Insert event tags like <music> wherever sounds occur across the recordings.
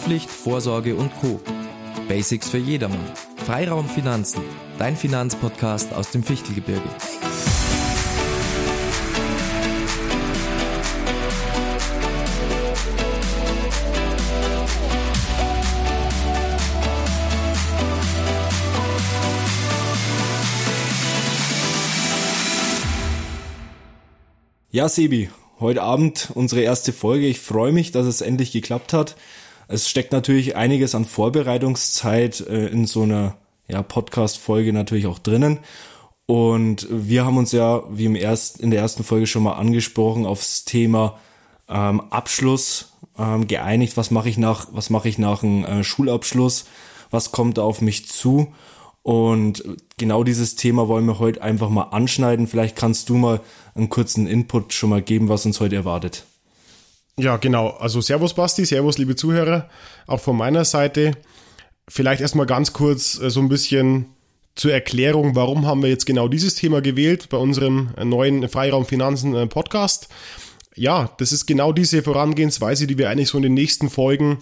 Haftpflicht, Vorsorge und Co. Basics für jedermann. Freiraum Finanzen, dein Finanzpodcast aus dem Fichtelgebirge. Ja, Sebi, heute Abend unsere erste Folge. Ich freue mich, dass es endlich geklappt hat. Es steckt natürlich einiges an Vorbereitungszeit äh, in so einer ja, Podcast-Folge natürlich auch drinnen. Und wir haben uns ja, wie im erst, in der ersten Folge schon mal angesprochen, aufs Thema ähm, Abschluss ähm, geeinigt. Was mache ich nach, was mache ich nach einem äh, Schulabschluss? Was kommt auf mich zu? Und genau dieses Thema wollen wir heute einfach mal anschneiden. Vielleicht kannst du mal einen kurzen Input schon mal geben, was uns heute erwartet. Ja, genau. Also Servus Basti, Servus liebe Zuhörer, auch von meiner Seite. Vielleicht erstmal ganz kurz äh, so ein bisschen zur Erklärung, warum haben wir jetzt genau dieses Thema gewählt bei unserem äh, neuen Freiraum Finanzen äh, Podcast. Ja, das ist genau diese Vorangehensweise, die wir eigentlich so in den nächsten Folgen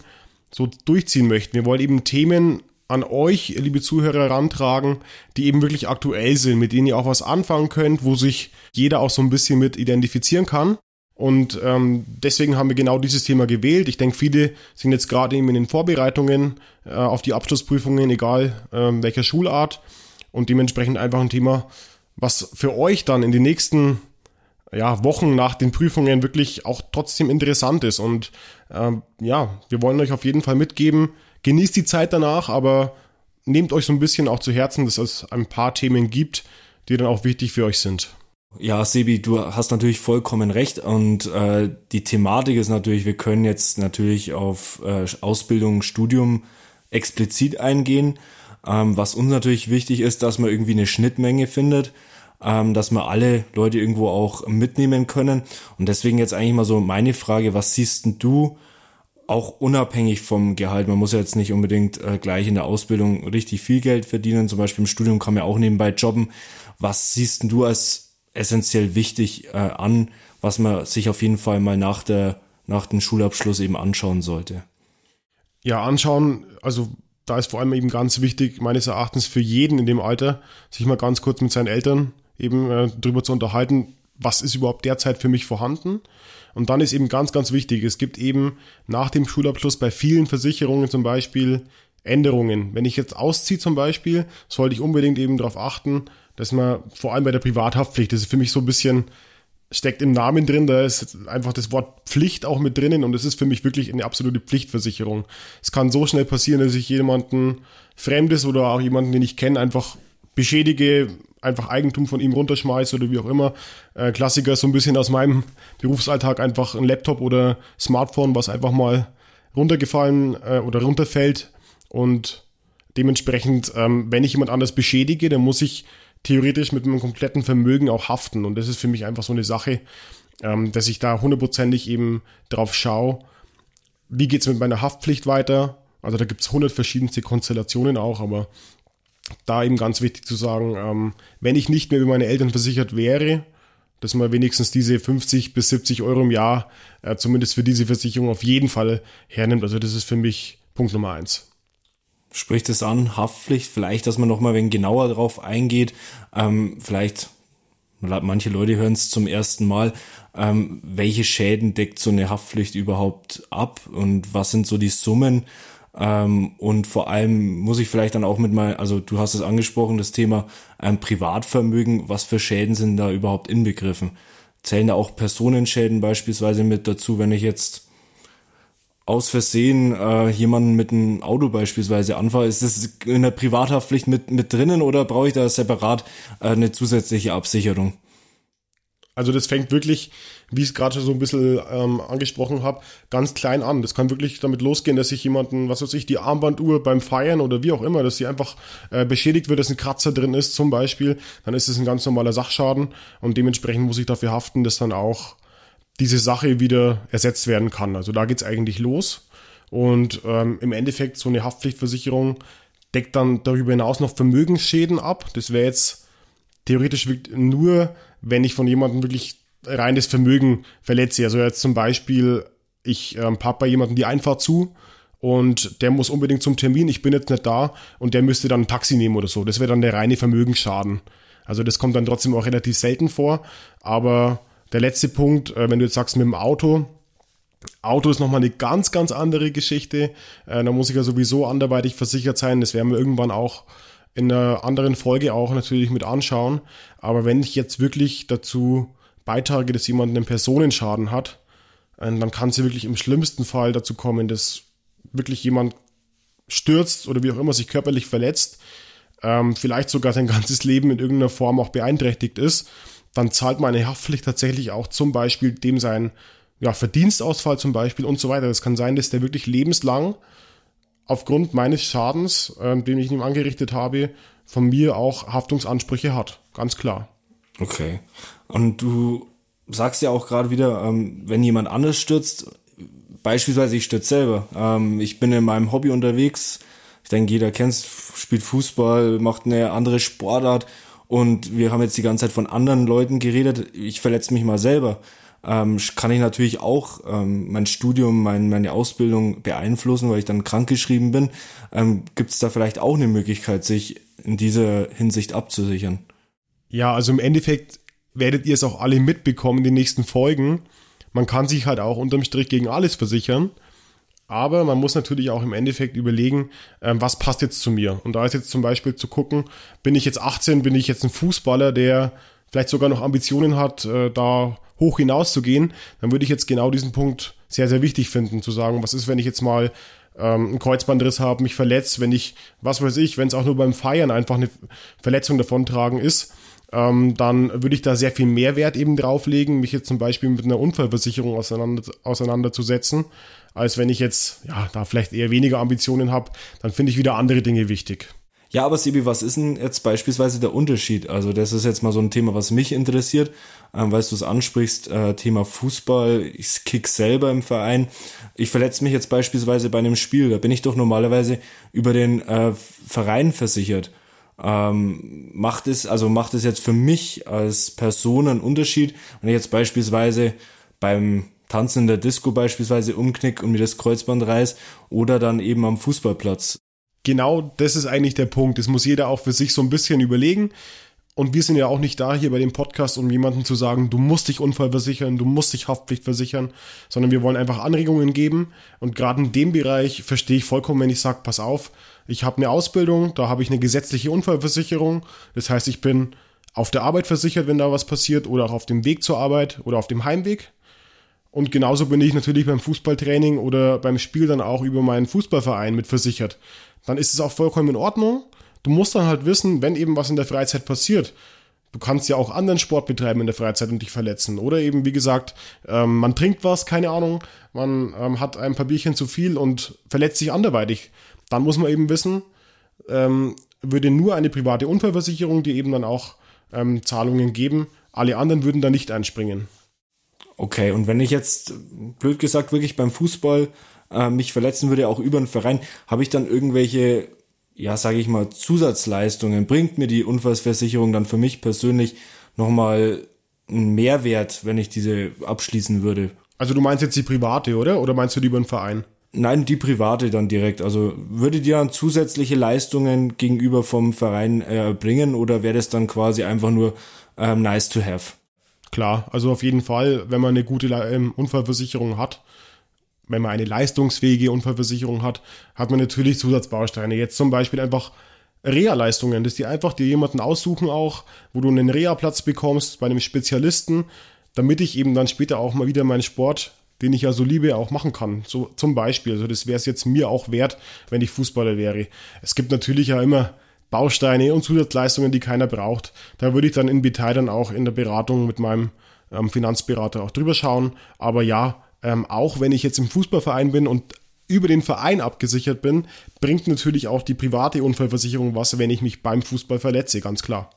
so durchziehen möchten. Wir wollen eben Themen an euch, liebe Zuhörer, herantragen, die eben wirklich aktuell sind, mit denen ihr auch was anfangen könnt, wo sich jeder auch so ein bisschen mit identifizieren kann. Und ähm, deswegen haben wir genau dieses Thema gewählt. Ich denke, viele sind jetzt gerade eben in den Vorbereitungen äh, auf die Abschlussprüfungen, egal äh, welcher Schulart. Und dementsprechend einfach ein Thema, was für euch dann in den nächsten ja, Wochen nach den Prüfungen wirklich auch trotzdem interessant ist. Und ähm, ja, wir wollen euch auf jeden Fall mitgeben, genießt die Zeit danach, aber nehmt euch so ein bisschen auch zu Herzen, dass es ein paar Themen gibt, die dann auch wichtig für euch sind. Ja, Sebi, du hast natürlich vollkommen recht und äh, die Thematik ist natürlich, wir können jetzt natürlich auf äh, Ausbildung, Studium explizit eingehen. Ähm, was uns natürlich wichtig ist, dass man irgendwie eine Schnittmenge findet, ähm, dass wir alle Leute irgendwo auch mitnehmen können. Und deswegen jetzt eigentlich mal so meine Frage, was siehst denn du auch unabhängig vom Gehalt. Man muss ja jetzt nicht unbedingt äh, gleich in der Ausbildung richtig viel Geld verdienen. Zum Beispiel im Studium kann man auch nebenbei jobben. Was siehst du als essentiell wichtig äh, an, was man sich auf jeden Fall mal nach der nach dem Schulabschluss eben anschauen sollte? Ja, anschauen, also da ist vor allem eben ganz wichtig, meines Erachtens für jeden in dem Alter, sich mal ganz kurz mit seinen Eltern eben äh, drüber zu unterhalten, was ist überhaupt derzeit für mich vorhanden und dann ist eben ganz, ganz wichtig, es gibt eben nach dem Schulabschluss bei vielen Versicherungen zum Beispiel Änderungen. Wenn ich jetzt ausziehe zum Beispiel, sollte ich unbedingt eben darauf achten, dass man vor allem bei der Privathaftpflicht, das ist für mich so ein bisschen, steckt im Namen drin, da ist einfach das Wort Pflicht auch mit drinnen und es ist für mich wirklich eine absolute Pflichtversicherung. Es kann so schnell passieren, dass ich jemanden Fremdes oder auch jemanden, den ich kenne, einfach beschädige, einfach Eigentum von ihm runterschmeiße oder wie auch immer. Äh, Klassiker so ein bisschen aus meinem Berufsalltag einfach ein Laptop oder Smartphone, was einfach mal runtergefallen äh, oder runterfällt und dementsprechend, ähm, wenn ich jemand anders beschädige, dann muss ich theoretisch mit meinem kompletten Vermögen auch haften und das ist für mich einfach so eine Sache, ähm, dass ich da hundertprozentig eben drauf schaue, wie geht's mit meiner Haftpflicht weiter. Also da gibt's hundert verschiedenste Konstellationen auch, aber da eben ganz wichtig zu sagen, ähm, wenn ich nicht mehr über meine Eltern versichert wäre, dass man wenigstens diese 50 bis 70 Euro im Jahr äh, zumindest für diese Versicherung auf jeden Fall hernimmt. Also das ist für mich Punkt Nummer eins. Spricht es an, Haftpflicht, vielleicht, dass man noch mal ein wenig genauer drauf eingeht, ähm, vielleicht manche Leute hören es zum ersten Mal, ähm, welche Schäden deckt so eine Haftpflicht überhaupt ab und was sind so die Summen, ähm, und vor allem muss ich vielleicht dann auch mit mal, also du hast es angesprochen, das Thema ähm, Privatvermögen, was für Schäden sind da überhaupt inbegriffen? Zählen da auch Personenschäden beispielsweise mit dazu, wenn ich jetzt aus Versehen äh, jemanden mit einem Auto beispielsweise anfahre, ist das in der Privathaftpflicht mit, mit drinnen oder brauche ich da separat äh, eine zusätzliche Absicherung? Also das fängt wirklich, wie ich es gerade schon so ein bisschen ähm, angesprochen habe, ganz klein an. Das kann wirklich damit losgehen, dass sich jemanden, was weiß ich, die Armbanduhr beim Feiern oder wie auch immer, dass sie einfach äh, beschädigt wird, dass ein Kratzer drin ist zum Beispiel, dann ist es ein ganz normaler Sachschaden und dementsprechend muss ich dafür haften, dass dann auch diese Sache wieder ersetzt werden kann. Also da geht's eigentlich los. Und ähm, im Endeffekt so eine Haftpflichtversicherung deckt dann darüber hinaus noch Vermögensschäden ab. Das wäre jetzt theoretisch nur wenn ich von jemandem wirklich reines Vermögen verletze. Also jetzt zum Beispiel, ich ähm, pappe bei jemandem die Einfahrt zu und der muss unbedingt zum Termin, ich bin jetzt nicht da und der müsste dann ein Taxi nehmen oder so. Das wäre dann der reine Vermögensschaden. Also das kommt dann trotzdem auch relativ selten vor. Aber der letzte Punkt, äh, wenn du jetzt sagst mit dem Auto, Auto ist nochmal eine ganz, ganz andere Geschichte. Äh, da muss ich ja sowieso anderweitig versichert sein. Das werden wir irgendwann auch in einer anderen Folge auch natürlich mit anschauen. Aber wenn ich jetzt wirklich dazu beitrage, dass jemand einen Personenschaden hat, äh, dann kann es ja wirklich im schlimmsten Fall dazu kommen, dass wirklich jemand stürzt oder wie auch immer sich körperlich verletzt, ähm, vielleicht sogar sein <laughs> ganzes Leben in irgendeiner Form auch beeinträchtigt ist, dann zahlt meine Haftpflicht tatsächlich auch zum Beispiel dem sein ja, Verdienstausfall zum Beispiel und so weiter. Das kann sein, dass der wirklich lebenslang aufgrund meines Schadens, äh, den ich ihm angerichtet habe, von mir auch Haftungsansprüche hat. Ganz klar. Okay. Und du sagst ja auch gerade wieder, ähm, wenn jemand anders stürzt, beispielsweise ich stürze selber. Ähm, ich bin in meinem Hobby unterwegs. Ich denke, jeder kennt spielt Fußball, macht eine andere Sportart und wir haben jetzt die ganze Zeit von anderen Leuten geredet. Ich verletze mich mal selber ähm, kann ich natürlich auch ähm, mein Studium, mein, meine Ausbildung beeinflussen, weil ich dann krankgeschrieben bin. Ähm, Gibt es da vielleicht auch eine Möglichkeit, sich in dieser Hinsicht abzusichern? Ja, also im Endeffekt werdet ihr es auch alle mitbekommen in den nächsten Folgen. Man kann sich halt auch unterm Strich gegen alles versichern. Aber man muss natürlich auch im Endeffekt überlegen, ähm, was passt jetzt zu mir. Und da ist jetzt zum Beispiel zu gucken, bin ich jetzt 18, bin ich jetzt ein Fußballer, der vielleicht sogar noch Ambitionen hat, äh, da hoch hinaus zu gehen, dann würde ich jetzt genau diesen Punkt sehr, sehr wichtig finden, zu sagen, was ist, wenn ich jetzt mal ähm, einen Kreuzbandriss habe, mich verletzt, wenn ich, was weiß ich, wenn es auch nur beim Feiern einfach eine Verletzung davontragen ist, ähm, dann würde ich da sehr viel Mehrwert eben drauflegen, mich jetzt zum Beispiel mit einer Unfallversicherung auseinander, auseinanderzusetzen, als wenn ich jetzt, ja, da vielleicht eher weniger Ambitionen habe, dann finde ich wieder andere Dinge wichtig. Ja, aber Sibi, was ist denn jetzt beispielsweise der Unterschied? Also das ist jetzt mal so ein Thema, was mich interessiert, ähm, weil du es ansprichst, äh, Thema Fußball, ich kick selber im Verein. Ich verletze mich jetzt beispielsweise bei einem Spiel, da bin ich doch normalerweise über den äh, Verein versichert. Ähm, macht es, also macht es jetzt für mich als Person einen Unterschied, wenn ich jetzt beispielsweise beim Tanzen in der Disco beispielsweise umknick und mir das Kreuzband reiß oder dann eben am Fußballplatz genau das ist eigentlich der Punkt. Das muss jeder auch für sich so ein bisschen überlegen. Und wir sind ja auch nicht da hier bei dem Podcast, um jemandem zu sagen, du musst dich Unfallversichern, du musst dich Haftpflicht versichern, sondern wir wollen einfach Anregungen geben. Und gerade in dem Bereich verstehe ich vollkommen, wenn ich sage, pass auf, ich habe eine Ausbildung, da habe ich eine gesetzliche Unfallversicherung. Das heißt, ich bin auf der Arbeit versichert, wenn da was passiert, oder auch auf dem Weg zur Arbeit oder auf dem Heimweg. Und genauso bin ich natürlich beim Fußballtraining oder beim Spiel dann auch über meinen Fußballverein mit versichert dann ist es auch vollkommen in Ordnung. Du musst dann halt wissen, wenn eben was in der Freizeit passiert. Du kannst ja auch anderen Sport betreiben in der Freizeit und dich verletzen. Oder eben, wie gesagt, ähm, man trinkt was, keine Ahnung, man ähm, hat ein paar Bierchen zu viel und verletzt sich anderweitig. Dann muss man eben wissen, ähm, würde nur eine private Unfallversicherung, die eben dann auch ähm, Zahlungen geben. Alle anderen würden da nicht einspringen. Okay, und wenn ich jetzt, blöd gesagt, wirklich beim Fußball äh, mich verletzen würde, auch über einen Verein, habe ich dann irgendwelche, ja, sage ich mal, Zusatzleistungen? Bringt mir die Unfallversicherung dann für mich persönlich nochmal einen Mehrwert, wenn ich diese abschließen würde? Also du meinst jetzt die private, oder? Oder meinst du die über einen Verein? Nein, die private dann direkt. Also würde die dann zusätzliche Leistungen gegenüber vom Verein äh, bringen oder wäre das dann quasi einfach nur ähm, nice to have? Klar, also auf jeden Fall, wenn man eine gute ähm, Unfallversicherung hat, wenn man eine leistungsfähige Unfallversicherung hat, hat man natürlich Zusatzbausteine. Jetzt zum Beispiel einfach Reha-Leistungen, dass die einfach dir jemanden aussuchen auch, wo du einen Reha-Platz bekommst bei einem Spezialisten, damit ich eben dann später auch mal wieder meinen Sport, den ich ja so liebe, auch machen kann. So zum Beispiel. Also das wäre es jetzt mir auch wert, wenn ich Fußballer wäre. Es gibt natürlich ja immer Bausteine und Zusatzleistungen, die keiner braucht. Da würde ich dann in Detail dann auch in der Beratung mit meinem ähm, Finanzberater auch drüber schauen. Aber ja, ähm, auch wenn ich jetzt im Fußballverein bin und über den Verein abgesichert bin, bringt natürlich auch die private Unfallversicherung was, wenn ich mich beim Fußball verletze, ganz klar.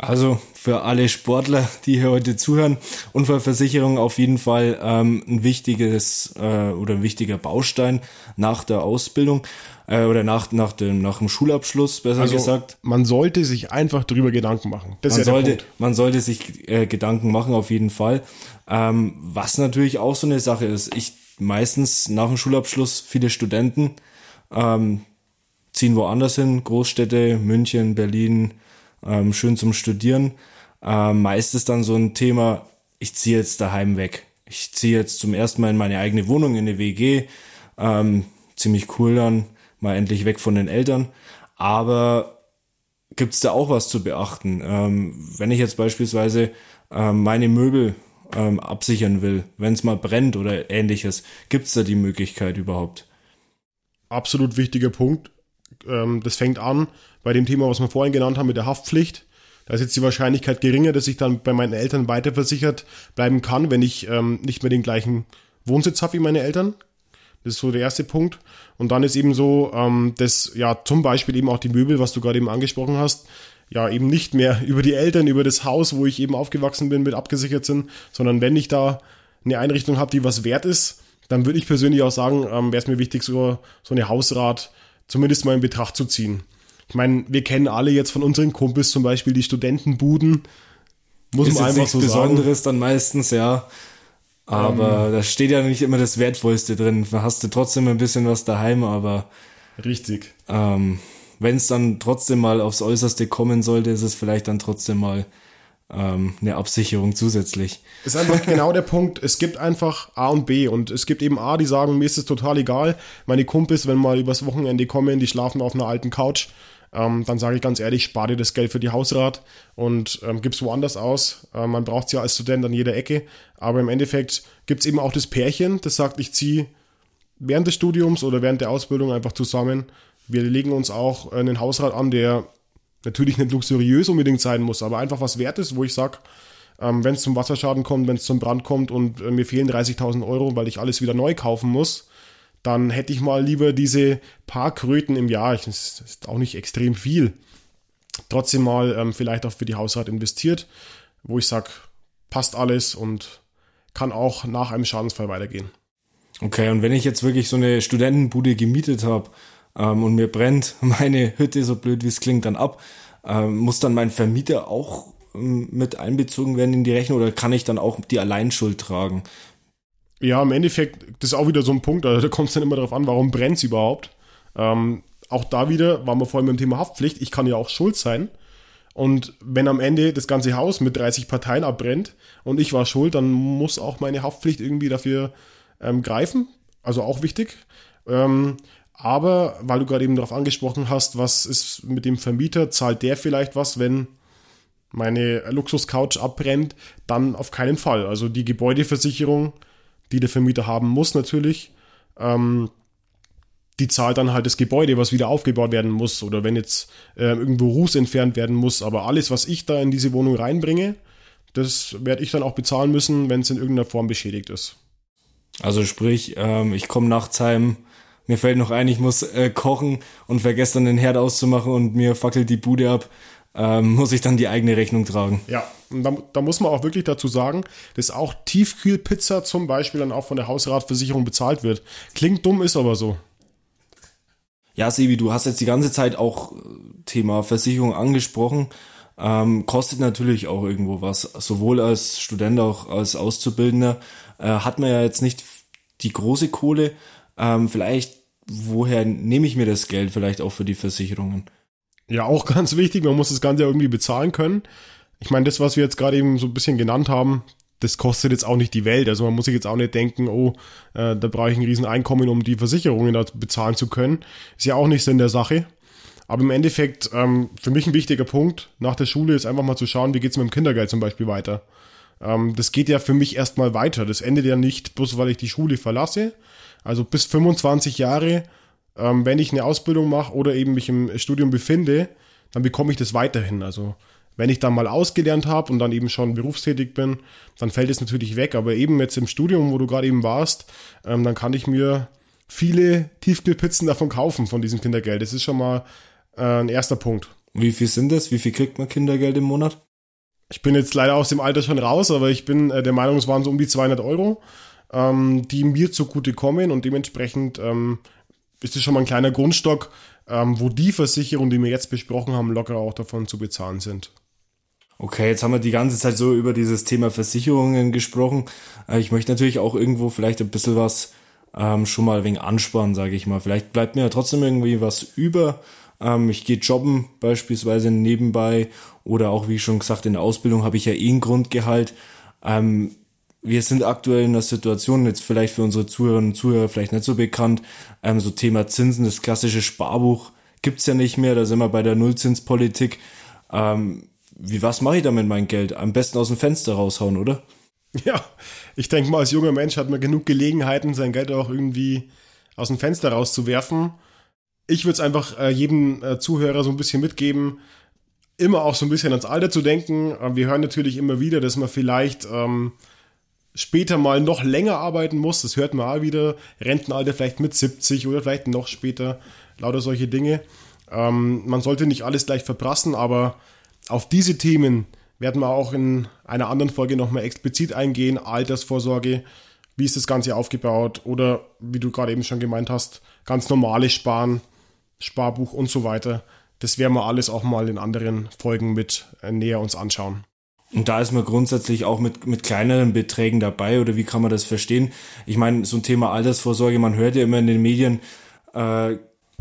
Also für alle Sportler, die hier heute zuhören, Unfallversicherung auf jeden Fall ähm, ein wichtiges äh, oder ein wichtiger Baustein nach der Ausbildung äh, oder nach, nach, dem, nach dem Schulabschluss, besser also, gesagt. Man sollte sich einfach darüber Gedanken machen. Das man, ja sollte, man sollte sich äh, Gedanken machen, auf jeden Fall. Ähm, was natürlich auch so eine Sache ist, ich meistens nach dem Schulabschluss viele Studenten ähm, ziehen woanders hin, Großstädte, München, Berlin, ähm, schön zum Studieren. Ähm, meist ist dann so ein Thema, ich ziehe jetzt daheim weg. Ich ziehe jetzt zum ersten Mal in meine eigene Wohnung, in eine WG. Ähm, ziemlich cool dann, mal endlich weg von den Eltern. Aber gibt's da auch was zu beachten? Ähm, wenn ich jetzt beispielsweise ähm, meine Möbel ähm, absichern will, wenn es mal brennt oder ähnliches, gibt's da die Möglichkeit überhaupt? Absolut wichtiger Punkt. Ähm, das fängt an bei dem Thema, was wir vorhin genannt haben mit der Haftpflicht. Da ist jetzt die Wahrscheinlichkeit geringer, dass ich dann bei meinen Eltern weiterversichert bleiben kann, wenn ich ähm, nicht mehr den gleichen Wohnsitz habe wie meine Eltern. Das ist so der erste Punkt. Und dann ist eben so, ähm, dass ja zum Beispiel eben auch die Möbel, was du gerade eben angesprochen hast, ja eben nicht mehr <laughs> über die Eltern, über das Haus, wo ich eben aufgewachsen bin, mit abgesichert sind, sondern wenn ich da eine Einrichtung habe, die was wert ist, dann würde ich persönlich auch sagen, ähm, wäre es mir wichtig, so, so eine Hausrat zumindest mal in Betracht zu ziehen. Ich meine, wir kennen alle jetzt von unseren Kumpels zum Beispiel die Studentenbuden. Muss ist man einfach so Besonderes sagen. dann meistens, ja. Aber ähm, da steht ja nicht immer das Wertvollste drin. Da hast du trotzdem ein bisschen was daheim, aber. Richtig. Ähm, Wenn es dann trotzdem mal aufs Äußerste kommen sollte, ist es vielleicht dann trotzdem mal ähm, eine Absicherung zusätzlich. Ist einfach <laughs> genau der Punkt. Es gibt einfach A und B und es gibt eben A, die sagen, mir ist es total egal. Meine Kumpels, wenn mal übers Wochenende kommen, die schlafen auf einer alten Couch ähm, dann sage ich ganz ehrlich, spare dir das Geld für die Hausrat und ähm, gib's woanders aus. Äh, man braucht es ja als Student an jeder Ecke. Aber im Endeffekt gibt es eben auch das Pärchen, das sagt, ich ziehe während des Studiums oder während der Ausbildung einfach zusammen. Wir legen uns auch einen Hausrat an, der natürlich nicht luxuriös unbedingt sein muss, aber einfach was wert ist, wo ich sage, ähm, wenn es zum Wasserschaden kommt, wenn es zum Brand kommt und äh, mir fehlen 30.000 Euro, weil ich alles wieder neu kaufen muss, dann hätte ich mal lieber diese paar Kröten im Jahr, das ist auch nicht extrem viel, trotzdem mal ähm, vielleicht auch für die Hausrat investiert, wo ich sage, passt alles und kann auch nach einem Schadensfall weitergehen. Okay, und wenn ich jetzt wirklich so eine Studentenbude gemietet habe ähm, und mir brennt <laughs> meine Hütte, so blöd wie es klingt, dann ab, ähm, muss dann mein Vermieter auch ähm, mit einbezogen werden in die Rechnung oder kann ich dann auch die Alleinschuld tragen? Ja, im Endeffekt, das ist auch wieder so ein Punkt, also da kommt es dann immer darauf an, warum brennt es überhaupt. Ähm, auch da wieder waren wir vorhin beim Thema Haftpflicht. Ich kann ja auch schuld sein. Und wenn am Ende das ganze Haus mit 30 Parteien abbrennt und ich war schuld, dann muss auch meine Haftpflicht irgendwie dafür ähm, greifen. Also auch wichtig. Ähm, aber weil du gerade eben darauf angesprochen hast, was ist mit dem Vermieter, zahlt der vielleicht was, wenn meine Luxuscouch abbrennt, dann auf keinen Fall. Also die Gebäudeversicherung die der Vermieter haben muss natürlich. Ähm, die zahlt dann halt das Gebäude, was wieder aufgebaut werden muss oder wenn jetzt äh, irgendwo Ruß entfernt werden muss. Aber alles, was ich da in diese Wohnung reinbringe, das werde ich dann auch bezahlen müssen, wenn es in irgendeiner Form beschädigt ist. Also sprich, ähm, ich komme nachts heim, mir fällt noch ein, ich muss äh, kochen und vergesse dann den Herd auszumachen und mir fackelt die Bude ab ähm, muss ich dann die eigene Rechnung tragen. Ja, und da, da, muss man auch wirklich dazu sagen, dass auch Tiefkühlpizza zum Beispiel dann auch von der Hausratversicherung bezahlt wird. Klingt dumm, ist aber so. Ja, Sebi, du hast jetzt die ganze Zeit auch äh, Thema Versicherung angesprochen. Ähm, kostet natürlich auch irgendwo was. Sowohl als Student auch als Auszubildender äh, hat man ja jetzt nicht die große Kohle. Ähm, vielleicht, woher nehme ich mir das Geld vielleicht auch für die Versicherungen? Ja, auch <laughs> ganz wichtig, man muss das Ganze ja irgendwie bezahlen können. Ich meine, das, was wir jetzt gerade eben so ein bisschen genannt haben, das kostet jetzt auch nicht die Welt. Also man muss sich jetzt auch nicht denken, oh, äh, da brauche ich ein Rieseneinkommen, um die Versicherungen da bezahlen zu können. Ist ja auch nicht Sinn der Sache. Aber im Endeffekt, ähm, für mich ein wichtiger Punkt nach der Schule ist einfach mal zu schauen, wie geht's mit dem Kindergeld zum Beispiel weiter. Ähm, das geht ja für mich erstmal weiter. Das endet ja nicht bloß, weil ich die Schule verlasse. Also bis 25 Jahre ähm, wenn ich eine Ausbildung mache oder eben mich im Studium befinde, dann bekomme ich das weiterhin. Also wenn ich dann mal ausgelernt habe und dann eben schon berufstätig bin, dann fällt es natürlich weg. Aber eben jetzt im Studium, wo du gerade eben warst, ähm, dann kann ich mir viele Tiefkühlpizzen davon kaufen, von diesem Kindergeld. Das ist schon mal äh, ein erster Punkt. Wie viel sind das? Wie viel kriegt man Kindergeld im Monat? Ich bin jetzt leider aus dem Alter schon raus, aber ich bin äh, der Meinung, es waren so um die 200 Euro, ähm, die mir zugute kommen und dementsprechend ähm, ist das schon mal ein kleiner Grundstock, ähm, wo die Versicherungen, die wir jetzt besprochen haben, locker auch davon zu bezahlen sind. Okay, jetzt haben wir die ganze Zeit so über dieses Thema Versicherungen gesprochen. Äh, ich möchte natürlich auch irgendwo vielleicht ein bisschen was ähm, schon mal wegen ansparen, sage ich mal. Vielleicht bleibt mir ja trotzdem irgendwie was über. Ähm, ich gehe jobben beispielsweise nebenbei oder auch, wie schon gesagt, in der Ausbildung habe ich ja eh ein Grundgehalt. Ähm, wir sind aktuell in einer Situation, jetzt vielleicht für unsere Zuhörerinnen und Zuhörer vielleicht nicht so bekannt, ähm, so Thema Zinsen, das klassische Sparbuch gibt's ja nicht mehr, da sind wir bei der Nullzinspolitik. Ähm, wie, was mache ich da mit meinem Geld? Am besten aus dem Fenster raushauen, oder? Ja, ich denke mal, als junger Mensch hat man genug Gelegenheiten, sein Geld auch irgendwie aus dem Fenster rauszuwerfen. Ich würde es einfach äh, jedem äh, Zuhörer so ein bisschen mitgeben, immer auch so ein bisschen ans Alter zu denken. Äh, wir hören natürlich immer wieder, dass man vielleicht ähm, später mal noch länger arbeiten muss. Das hört man auch wieder. Rentenalter vielleicht mit 70 oder vielleicht noch später. Lauter solche Dinge. Ähm, man sollte nicht alles gleich verprassen, aber auf diese Themen werden wir auch in einer anderen Folge nochmal explizit eingehen. Altersvorsorge, wie ist das Ganze aufgebaut oder wie du gerade eben schon gemeint hast, ganz normales Sparen, Sparbuch und so weiter. Das werden wir alles auch mal in anderen Folgen mit äh, näher uns anschauen. Und da ist man grundsätzlich auch mit, mit kleineren Beträgen dabei oder wie kann man das verstehen? Ich meine, so ein Thema Altersvorsorge, man hört ja immer in den Medien, äh,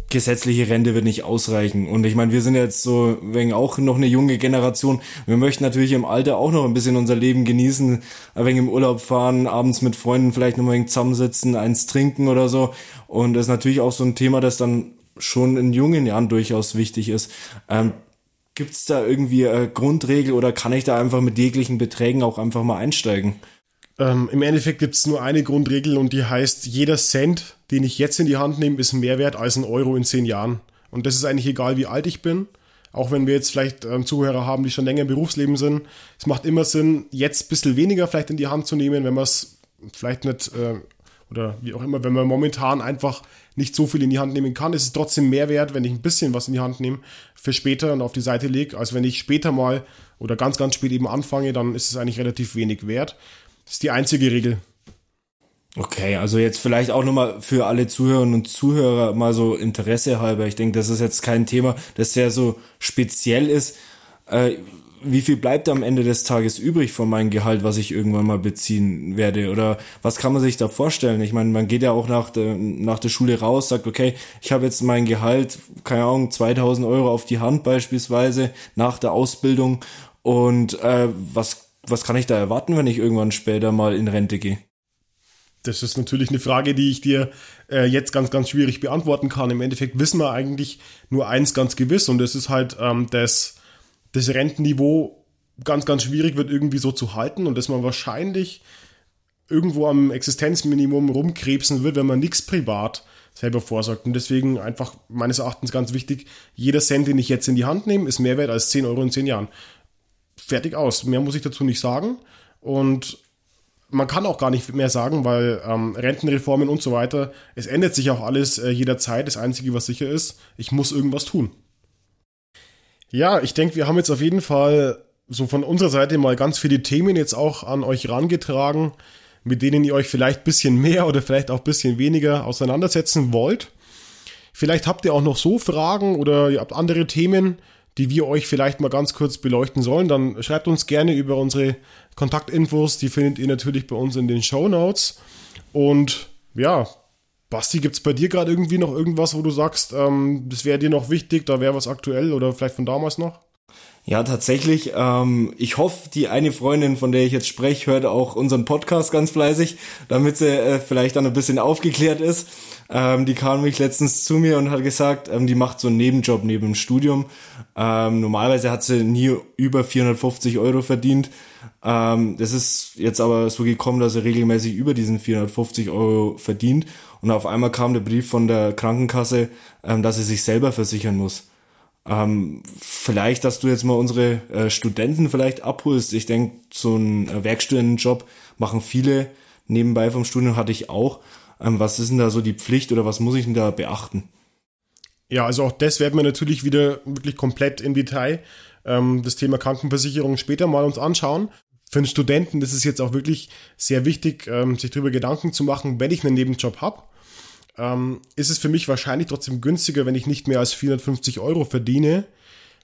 gesetzliche Rente wird nicht ausreichen. Und ich meine, wir sind jetzt so wegen auch noch eine junge Generation. Wir möchten natürlich im Alter auch noch ein bisschen unser Leben genießen, ein wenig im Urlaub fahren, abends mit Freunden vielleicht noch wenig zusammensitzen, eins trinken oder so. Und das ist natürlich auch so ein Thema, das dann schon in jungen Jahren durchaus wichtig ist. Ähm, Gibt es da irgendwie eine Grundregel oder kann ich da einfach mit jeglichen Beträgen auch einfach mal einsteigen? Ähm, Im Endeffekt gibt es nur eine Grundregel und die heißt, jeder Cent, den ich jetzt in die Hand nehme, ist mehr wert als ein Euro in zehn Jahren. Und das ist eigentlich egal, wie alt ich bin. Auch wenn wir jetzt vielleicht ähm, Zuhörer haben, die schon länger im Berufsleben sind. Es macht immer Sinn, jetzt ein bisschen weniger vielleicht in die Hand zu nehmen, wenn man es vielleicht nicht, äh, oder wie auch immer, wenn man momentan einfach nicht so viel in die Hand nehmen kann, ist es trotzdem mehr wert, wenn ich ein bisschen was in die Hand nehme für später und auf die Seite lege, als wenn ich später mal oder ganz, ganz spät eben anfange, dann ist es eigentlich relativ wenig wert. Das ist die einzige Regel. Okay, also jetzt vielleicht auch nochmal für alle Zuhörerinnen und Zuhörer mal so Interesse halber. Ich denke, das ist jetzt kein Thema, das sehr so speziell ist. Äh, wie viel bleibt am Ende des Tages übrig von meinem Gehalt, was ich irgendwann mal beziehen werde? Oder was kann man sich da vorstellen? Ich meine, man geht ja auch nach der, nach der Schule raus, sagt, okay, ich habe jetzt mein Gehalt, keine Ahnung, 2000 Euro auf die Hand beispielsweise nach der Ausbildung. Und äh, was, was kann ich da erwarten, wenn ich irgendwann später mal in Rente gehe? Das ist natürlich eine Frage, die ich dir äh, jetzt ganz, ganz schwierig beantworten kann. Im Endeffekt wissen wir eigentlich nur eins ganz gewiss und das ist halt ähm, das das Rentenniveau ganz, ganz schwierig wird irgendwie so zu halten und dass man wahrscheinlich irgendwo am Existenzminimum rumkrebsen wird, wenn man nichts privat selber vorsorgt. Und deswegen einfach meines Erachtens ganz wichtig, jeder Cent, den ich jetzt in die Hand nehme, ist mehr wert als 10 Euro in 10 Jahren. Fertig aus. Mehr muss ich dazu nicht sagen. Und man kann auch gar nicht mehr sagen, weil ähm, Rentenreformen und so weiter, es ändert sich auch alles äh, jederzeit. Das Einzige, was sicher ist, ich muss irgendwas tun. Ja, ich denke, wir haben jetzt auf jeden Fall so von unserer Seite mal ganz viele Themen jetzt auch an euch rangetragen, mit denen ihr euch vielleicht bisschen mehr oder vielleicht auch bisschen weniger auseinandersetzen wollt. Vielleicht habt ihr auch noch so Fragen oder ihr habt andere Themen, die wir euch vielleicht mal ganz kurz beleuchten sollen, dann schreibt uns gerne über unsere Kontaktinfos, die findet ihr natürlich bei uns in den Show Notes. Und ja, Basti, gibt es bei dir gerade irgendwie noch irgendwas, wo du sagst, ähm, das wäre dir noch wichtig, da wäre was aktuell oder vielleicht von damals noch? Ja, tatsächlich. Ähm, ich hoffe, die eine Freundin, von der ich jetzt spreche, hört auch unseren Podcast ganz fleißig, damit sie äh, vielleicht dann ein bisschen aufgeklärt ist. Ähm, die kam mich letztens zu mir und hat gesagt, ähm, die macht so einen Nebenjob neben dem Studium. Ähm, normalerweise hat sie nie über 450 Euro verdient. Ähm, das ist jetzt aber so gekommen, dass sie regelmäßig über diesen 450 Euro verdient. Und auf einmal kam der Brief von der Krankenkasse, ähm, dass sie sich selber versichern muss. Ähm, vielleicht, dass du jetzt mal unsere äh, Studenten vielleicht abholst. Ich denke, so einen äh, Werkstudentenjob machen viele nebenbei vom Studium, hatte ich auch. Ähm, was ist denn da so die Pflicht oder was muss ich denn da beachten? Ja, also auch das werden wir natürlich wieder wirklich komplett im Detail ähm, das Thema Krankenversicherung später mal uns anschauen. Für einen Studenten ist es jetzt auch wirklich sehr wichtig, ähm, sich darüber Gedanken zu machen, wenn ich einen Nebenjob habe, ähm, ist es für mich wahrscheinlich trotzdem günstiger, wenn ich nicht mehr als 450 Euro verdiene,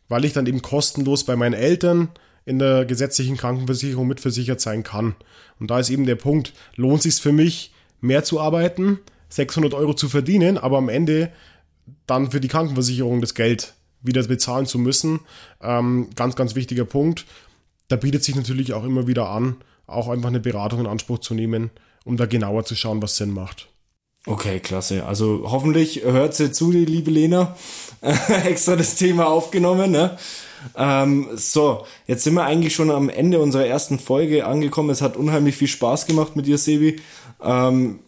weil ich dann eben kostenlos bei meinen Eltern in der gesetzlichen Krankenversicherung mitversichert sein kann. Und da ist eben der Punkt, lohnt sich für mich, mehr zu arbeiten, 600 Euro zu verdienen, aber am Ende dann für die Krankenversicherung das Geld wieder bezahlen zu müssen. Ähm, ganz, ganz wichtiger Punkt. Da bietet sich natürlich auch immer wieder an, auch einfach eine Beratung in Anspruch zu nehmen, um da genauer zu schauen, was Sinn macht. Okay, klasse. Also hoffentlich hört sie zu, die liebe Lena. <laughs> Extra das Thema aufgenommen. Ne? Ähm, so, jetzt sind wir eigentlich schon am Ende unserer ersten Folge angekommen. Es hat unheimlich viel Spaß gemacht mit dir, Sebi. Ähm,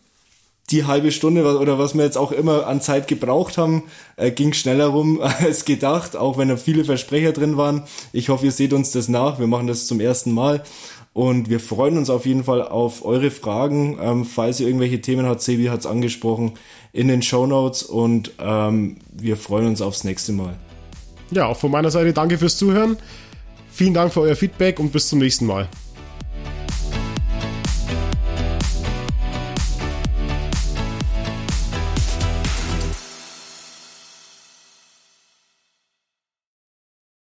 die halbe Stunde oder was wir jetzt auch immer an Zeit gebraucht haben, äh, ging schneller rum <laughs> als gedacht, auch wenn da viele Versprecher drin waren. Ich hoffe, ihr seht uns das nach. Wir machen das zum ersten Mal. Und wir freuen uns auf jeden Fall auf eure Fragen. Ähm, falls ihr irgendwelche Themen habt, Sebi hat es angesprochen, in den Show Notes. Und ähm, wir freuen uns aufs nächste Mal. Ja, auch von meiner Seite danke fürs Zuhören. Vielen Dank für euer Feedback und bis zum nächsten Mal.